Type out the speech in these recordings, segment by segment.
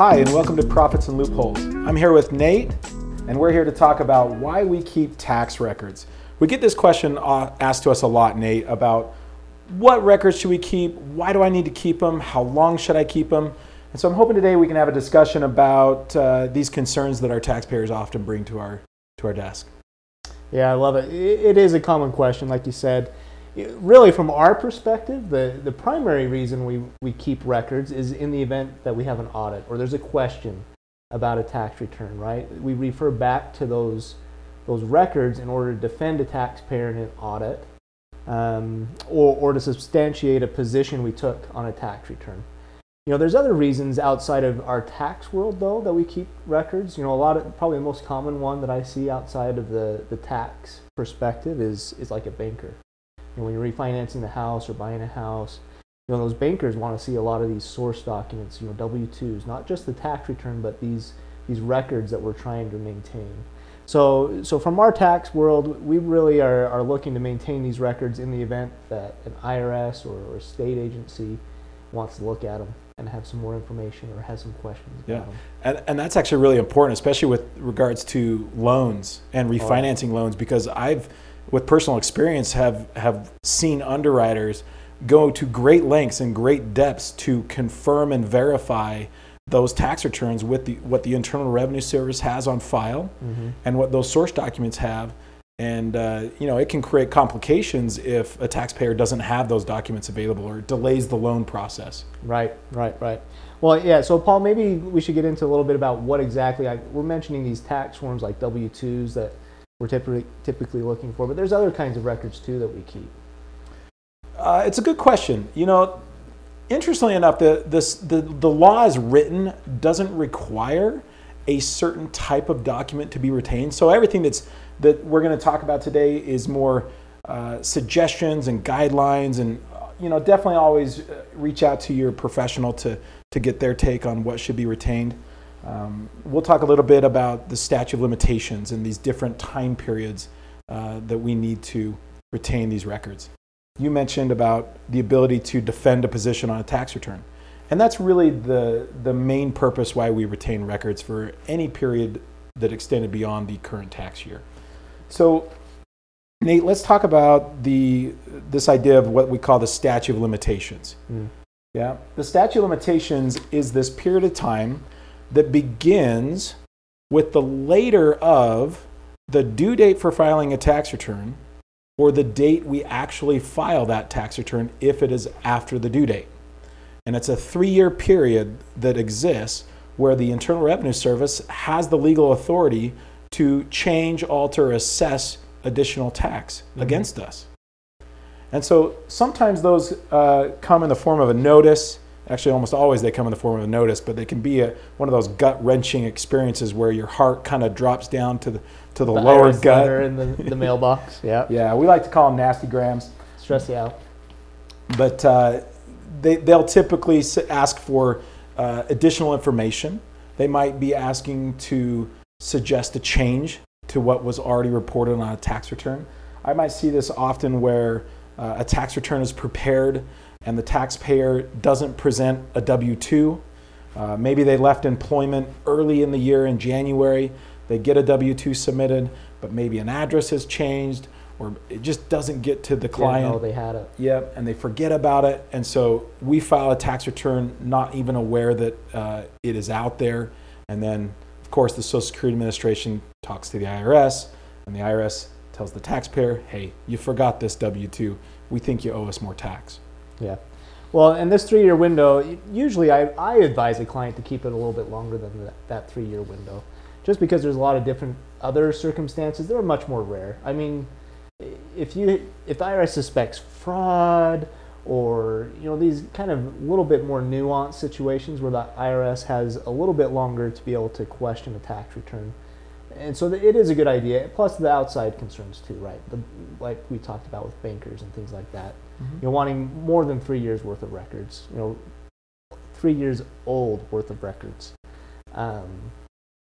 Hi, and welcome to Profits and Loopholes. I'm here with Nate, and we're here to talk about why we keep tax records. We get this question uh, asked to us a lot, Nate, about what records should we keep? Why do I need to keep them? How long should I keep them? And so I'm hoping today we can have a discussion about uh, these concerns that our taxpayers often bring to our to our desk. Yeah, I love it. It is a common question, like you said. Really, from our perspective, the, the primary reason we, we keep records is in the event that we have an audit or there's a question about a tax return, right? We refer back to those, those records in order to defend a taxpayer in an audit um, or, or to substantiate a position we took on a tax return. You know, there's other reasons outside of our tax world, though, that we keep records. You know, a lot of probably the most common one that I see outside of the, the tax perspective is is like a banker. You know, when you're refinancing the house or buying a house, you know, those bankers want to see a lot of these source documents, you know, W-2s, not just the tax return, but these these records that we're trying to maintain. So, so from our tax world, we really are, are looking to maintain these records in the event that an IRS or, or a state agency wants to look at them and have some more information or has some questions yeah. And, and that's actually really important, especially with regards to loans and oh, refinancing oh. loans, because I've, with personal experience, have, have seen underwriters go to great lengths and great depths to confirm and verify those tax returns with the, what the Internal Revenue Service has on file mm-hmm. and what those source documents have. And uh, you know, it can create complications if a taxpayer doesn't have those documents available or delays the loan process. Right, right, right. Well, yeah. So, Paul, maybe we should get into a little bit about what exactly I, we're mentioning these tax forms like W-2s that we're typically typically looking for, but there's other kinds of records too that we keep. Uh, it's a good question. You know, interestingly enough, the, this, the, the law as written doesn't require a certain type of document to be retained. So everything that's that we're going to talk about today is more uh, suggestions and guidelines, and you know definitely always uh, reach out to your professional to to get their take on what should be retained. Um, we'll talk a little bit about the statute of limitations and these different time periods uh, that we need to retain these records you mentioned about the ability to defend a position on a tax return. And that's really the, the main purpose why we retain records for any period that extended beyond the current tax year. So, Nate, let's talk about the, this idea of what we call the statute of limitations. Mm. Yeah, the statute of limitations is this period of time that begins with the later of the due date for filing a tax return or the date we actually file that tax return if it is after the due date. And it's a three year period that exists where the Internal Revenue Service has the legal authority to change, alter, assess additional tax mm-hmm. against us. And so sometimes those uh, come in the form of a notice. Actually, almost always they come in the form of a notice, but they can be a, one of those gut wrenching experiences where your heart kind of drops down to the, to the, the lower gut. in the, the mailbox. Yeah. Yeah, we like to call them nasty grams. Stress you out. But uh, they, they'll typically ask for uh, additional information. They might be asking to suggest a change to what was already reported on a tax return. I might see this often where uh, a tax return is prepared and the taxpayer doesn't present a W 2. Uh, maybe they left employment early in the year in January they get a W 2 submitted, but maybe an address has changed or it just doesn't get to the client. Oh, they had it. Yep, and they forget about it. And so we file a tax return not even aware that uh, it is out there. And then, of course, the Social Security Administration talks to the IRS, and the IRS tells the taxpayer, hey, you forgot this W 2. We think you owe us more tax. Yeah. Well, in this three year window, usually I, I advise a client to keep it a little bit longer than that, that three year window just because there's a lot of different other circumstances, that are much more rare. I mean, if you if the IRS suspects fraud or you know these kind of little bit more nuanced situations where the IRS has a little bit longer to be able to question a tax return, and so it is a good idea. Plus the outside concerns too, right? The, like we talked about with bankers and things like that. Mm-hmm. You know, wanting more than three years worth of records. You know, three years old worth of records. Um,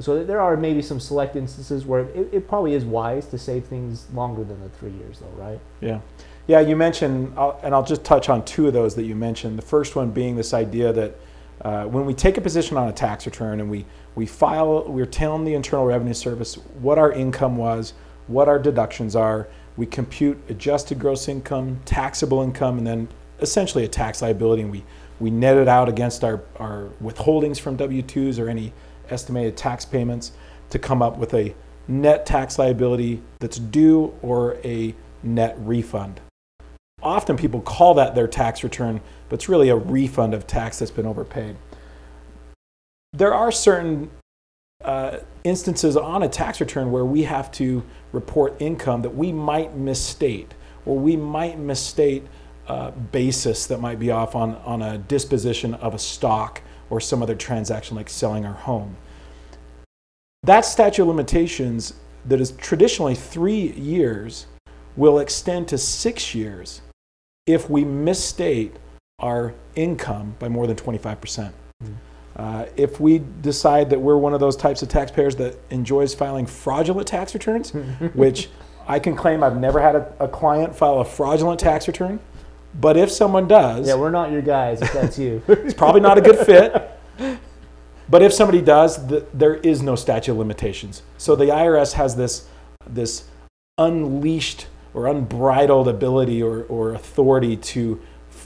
so there are maybe some select instances where it, it, probably is wise to save things longer than the three years, though, right? Yeah, yeah. You mentioned, and I'll just touch on two of those that you mentioned. The first one being this idea that Uh, when we take a position on a tax return and we, we file, we're telling the Internal Revenue Service what our income was, what our deductions are. We compute adjusted gross income, taxable income, and then essentially a tax liability. And we, we net it out against our, our withholdings from W 2s or any estimated tax payments to come up with a net tax liability that's due or a net refund. Often people call that their tax return, but it's really a refund of tax that's been overpaid. There are certain uh, instances on a tax return where we have to report income that we might misstate, or we might misstate uh, basis that might be off on, on a disposition of a stock or some other transaction like selling our home. That statute of limitations that is traditionally three years will extend to six years if we misstate our income by more than 25%. Uh, if we decide that we're one of those types of taxpayers that enjoys filing fraudulent tax returns, which I can claim I've never had a, a client file a fraudulent tax return, but if someone does, Yeah, we're not your guys if that's you. it's probably not a good fit. But if somebody does, th there is no statute of limitations. So the IRS has this this unleashed or unbridled ability or, or authority to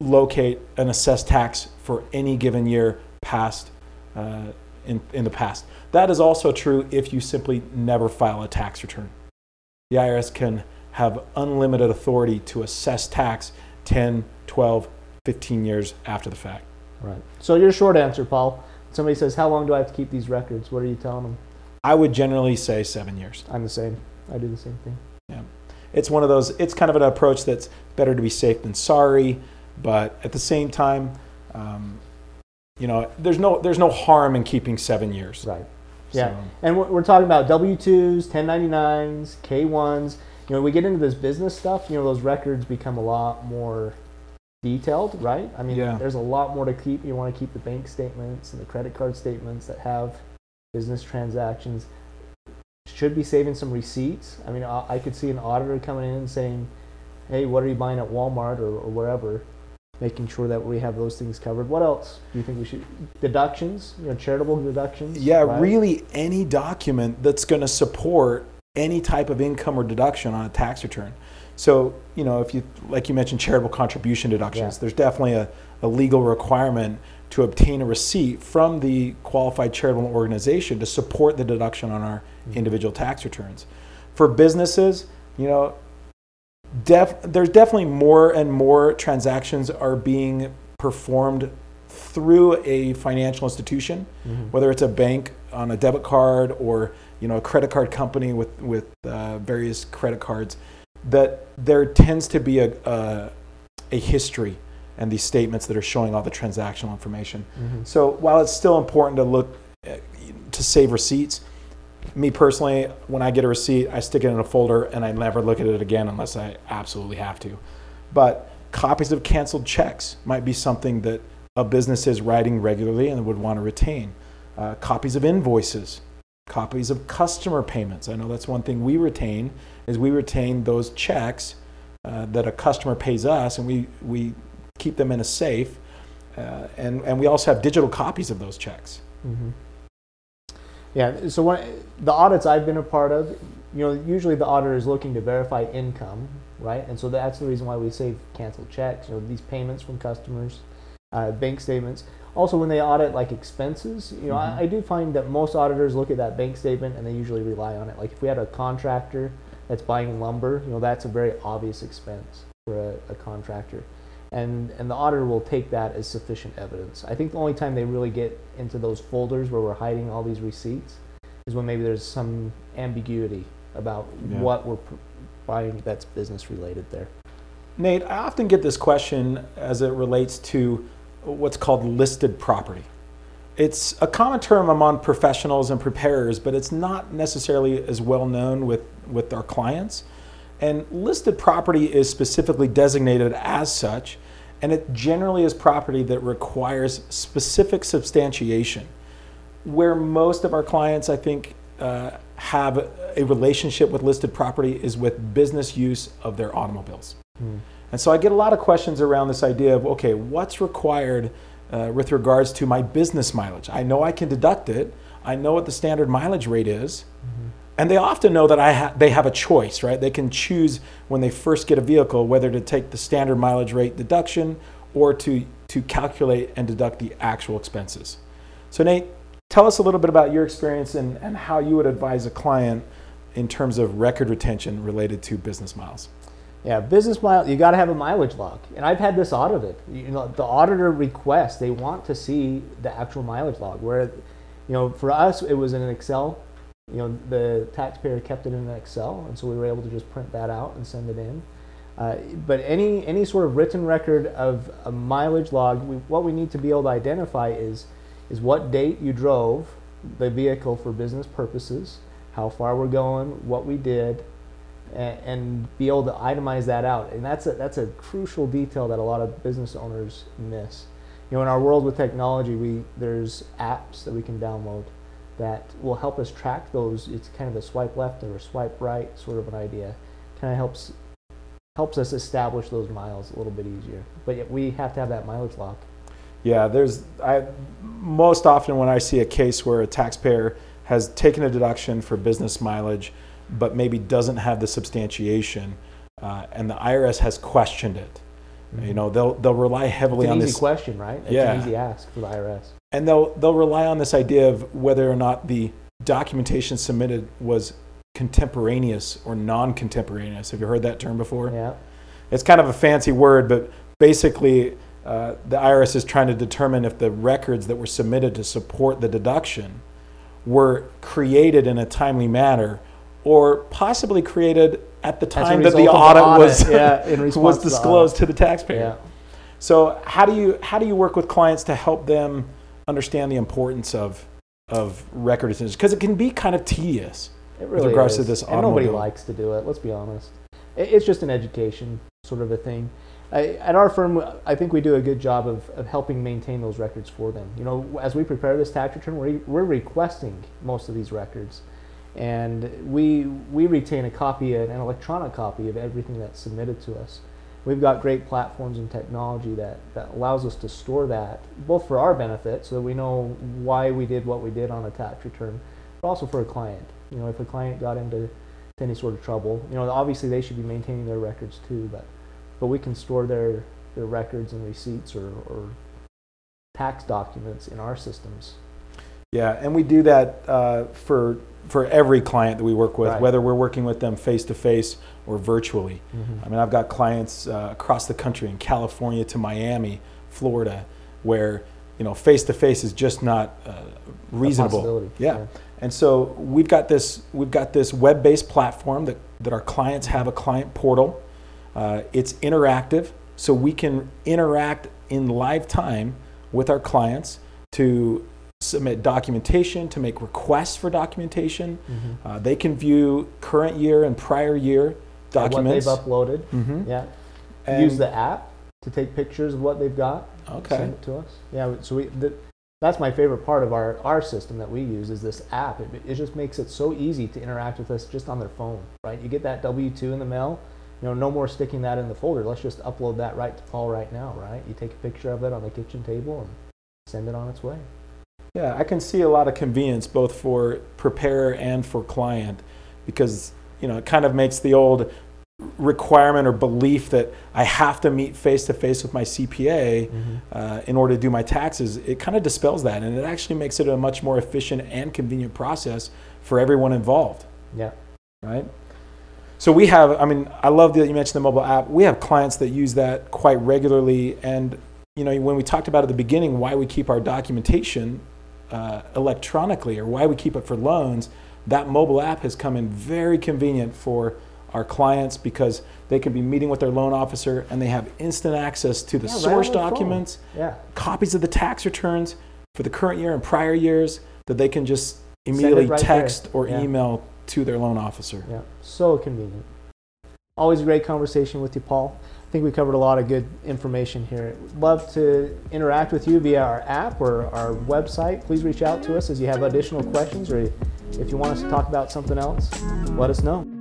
locate and assess tax for any given year past uh, in, in the past. That is also true if you simply never file a tax return. The IRS can have unlimited authority to assess tax 10, 12, 15 years after the fact. right. So your short answer, Paul. Somebody says, "How long do I have to keep these records?" What are you telling them? I would generally say seven years. I'm the same. I do the same thing. Yeah. It's one of those, it's kind of an approach that's better to be safe than sorry, but at the same time, um, you know, there's no, there's no harm in keeping seven years. Right. Yeah. So, And we're, we're talking about W twos, 1099s, K1s. You know, we get into this business stuff. You know, those records become a lot more detailed, right? I mean, Yeah. there's a lot more to keep. You want to keep the bank statements and the credit card statements that have business transactions. Should be saving some receipts. I mean, I, I could see an auditor coming in and saying, "Hey, what are you buying at Walmart or, or wherever?" Making sure that we have those things covered. What else do you think we should? Deductions, you know, charitable deductions. yeah, right? really any document that's going to support any type of income or deduction on a tax return. So, you know, if you, like you mentioned, charitable contribution deductions, Yeah. there's definitely a, a legal requirement to obtain a receipt from the qualified charitable organization to support the deduction on our Mhm. individual tax returns. For businesses, you know, def, there's definitely more and more transactions are being performed through a financial institution, Mhm. whether it's a bank on a debit card or you know a credit card company with with uh, various credit cards. That there tends to be a, a a history and these statements that are showing all the transactional information. Mhm. So while it's still important to look uh, to save receipts, me personally, when I get a receipt, I stick it in a folder and I never look at it again unless I absolutely have to. But copies of canceled checks might be something that a business is writing regularly and would want to retain. Uh, copies of invoices, copies of customer payments. I know that's one thing we retain is we retain those checks uh, that a customer pays us, and we we keep them in a safe. Uh, and, and we also have digital copies of those checks. hmm Yeah. So when the audits I've been a part of, you know, usually the auditor is looking to verify income, right? And so that's the reason why we save canceled checks. You know, these payments from customers, uh, bank statements. Also, when they audit like expenses, you know, Mhm. I, I do find that most auditors look at that bank statement and they usually rely on it. Like if we had a contractor that's buying lumber, you know, that's a very obvious expense for a, a contractor and and the auditor will take that as sufficient evidence. I think the only time they really get into those folders where we're hiding all these receipts is when maybe there's some ambiguity about Yeah. what we're buying that's business related there. Nate, I often get this question as it relates to what's called listed property. It's a common term among professionals and preparers, but it's not necessarily as well known with, with our clients. And listed property is specifically designated as such, and it generally is property that requires specific substantiation. Where most of our clients, I think, uh, have a relationship with listed property is with business use of their automobiles. And so I get a lot of questions around this idea of okay, what's required uh, with regards to my business mileage. I know I can deduct it. I know what the standard mileage rate is. And they often know that I ha- they have a choice, right? They can choose when they first get a vehicle whether to take the standard mileage rate deduction or to, to calculate and deduct the actual expenses. So, Nate, tell us a little bit about your experience and, and how you would advise a client in terms of record retention related to business miles. Yeah, business mile. You got to have a mileage log, and I've had this audited. You know, the auditor requests they want to see the actual mileage log. Where, you know, for us it was in an Excel. You know, the taxpayer kept it in Excel, and so we were able to just print that out and send it in. Uh, but any any sort of written record of a mileage log, we, what we need to be able to identify is is what date you drove the vehicle for business purposes, how far we're going, what we did, and, and be able to itemize that out. And that's a, that's a crucial detail that a lot of business owners miss. You know, in our world with technology, we there's apps that we can download that will help us track those. It's kind of a swipe left or a swipe right sort of an idea. Kind of helps helps us establish those miles a little bit easier. But yet we have to have that mileage log. Yeah, there's I most often when I see a case where a taxpayer has taken a deduction for business mileage, but maybe doesn't have the substantiation, uh, and the IRS has questioned it. You know, they'll they'll rely heavily It's an on easy this, question, right? It's Yeah. an easy ask for the IRS. and they'll they'll rely on this idea of whether or not the documentation submitted was contemporaneous or non-contemporaneous. Have you heard that term before? Yeah. It's kind of a fancy word, but basically, uh, the IRS is trying to determine if the records that were submitted to support the deduction were created in a timely manner or possibly created at the time that the audit, audit, was, yeah, was to disclosed audit. to the taxpayer. Yeah. So how do you how do you work with clients to help them understand the importance of of record retention? Because it can be kind of tedious. It really regards is. to this and nobody likes to do it. Let's be honest. It's just an education sort of a thing. I, at our firm, I think we do a good job of, of helping maintain those records for them. You know, as we prepare this tax return, we're, we're requesting most of these records, and we we retain a copy, an electronic copy of everything that's submitted to us. We've got great platforms and technology that, that allows us to store that, both for our benefit, so that we know why we did what we did on a tax return, but also for a client. You know, if a client got into to any sort of trouble, you know, obviously they should be maintaining their records too, but but we can store their their records and receipts or, or tax documents in our systems. Yeah, and we do that uh, for for every client that we work with, Right. whether we're working with them face to face or virtually. I mean, I've got clients uh, across the country, in California to Miami, Florida, where you know face to face is just not uh, reasonable. Yeah. yeah. and so we've got this we've got this web-based platform that that our clients have a client portal. Uh, it's interactive, so we can interact in live time with our clients to submit documentation, to make requests for documentation. Mm-hmm. Uh, they can view current year and prior year documents. What they've uploaded. Mhm. Yeah. And- Use the app to take pictures of what they've got. Okay. Send it to us. Yeah. So we. The, that's my favorite part of our, our system that we use is this app. It, it just makes it so easy to interact with us just on their phone, right? You get that W two in the mail. You know, no more sticking that in the folder. Let's just upload that right to Paul right now, right? You take a picture of it on the kitchen table and send it on its way. Yeah, I can see a lot of convenience both for preparer and for client because you know it kind of makes the old requirement or belief that I have to meet face to face with my CPA uh, in order to do my taxes. It kind of dispels that, and it actually makes it a much more efficient and convenient process for everyone involved. Yeah. right? So we have, I mean, I love that you mentioned the mobile app. We have clients that use that quite regularly. And, you know, when we talked about at the beginning why we keep our documentation uh, electronically or why we keep it for loans, that mobile app has come in very convenient for our clients because they can be meeting with their loan officer and they have instant access to the Yeah, source phone. documents, Yeah. copies of the tax returns for the current year and prior years that they can just immediately right there. text or Yeah. email to their loan officer. Yeah, so convenient. Always a great conversation with you, Paul. I think we covered a lot of good information here. Love to interact with you via our app or our website. Please reach out to us as you have additional questions or if you want us to talk about something else, let us know.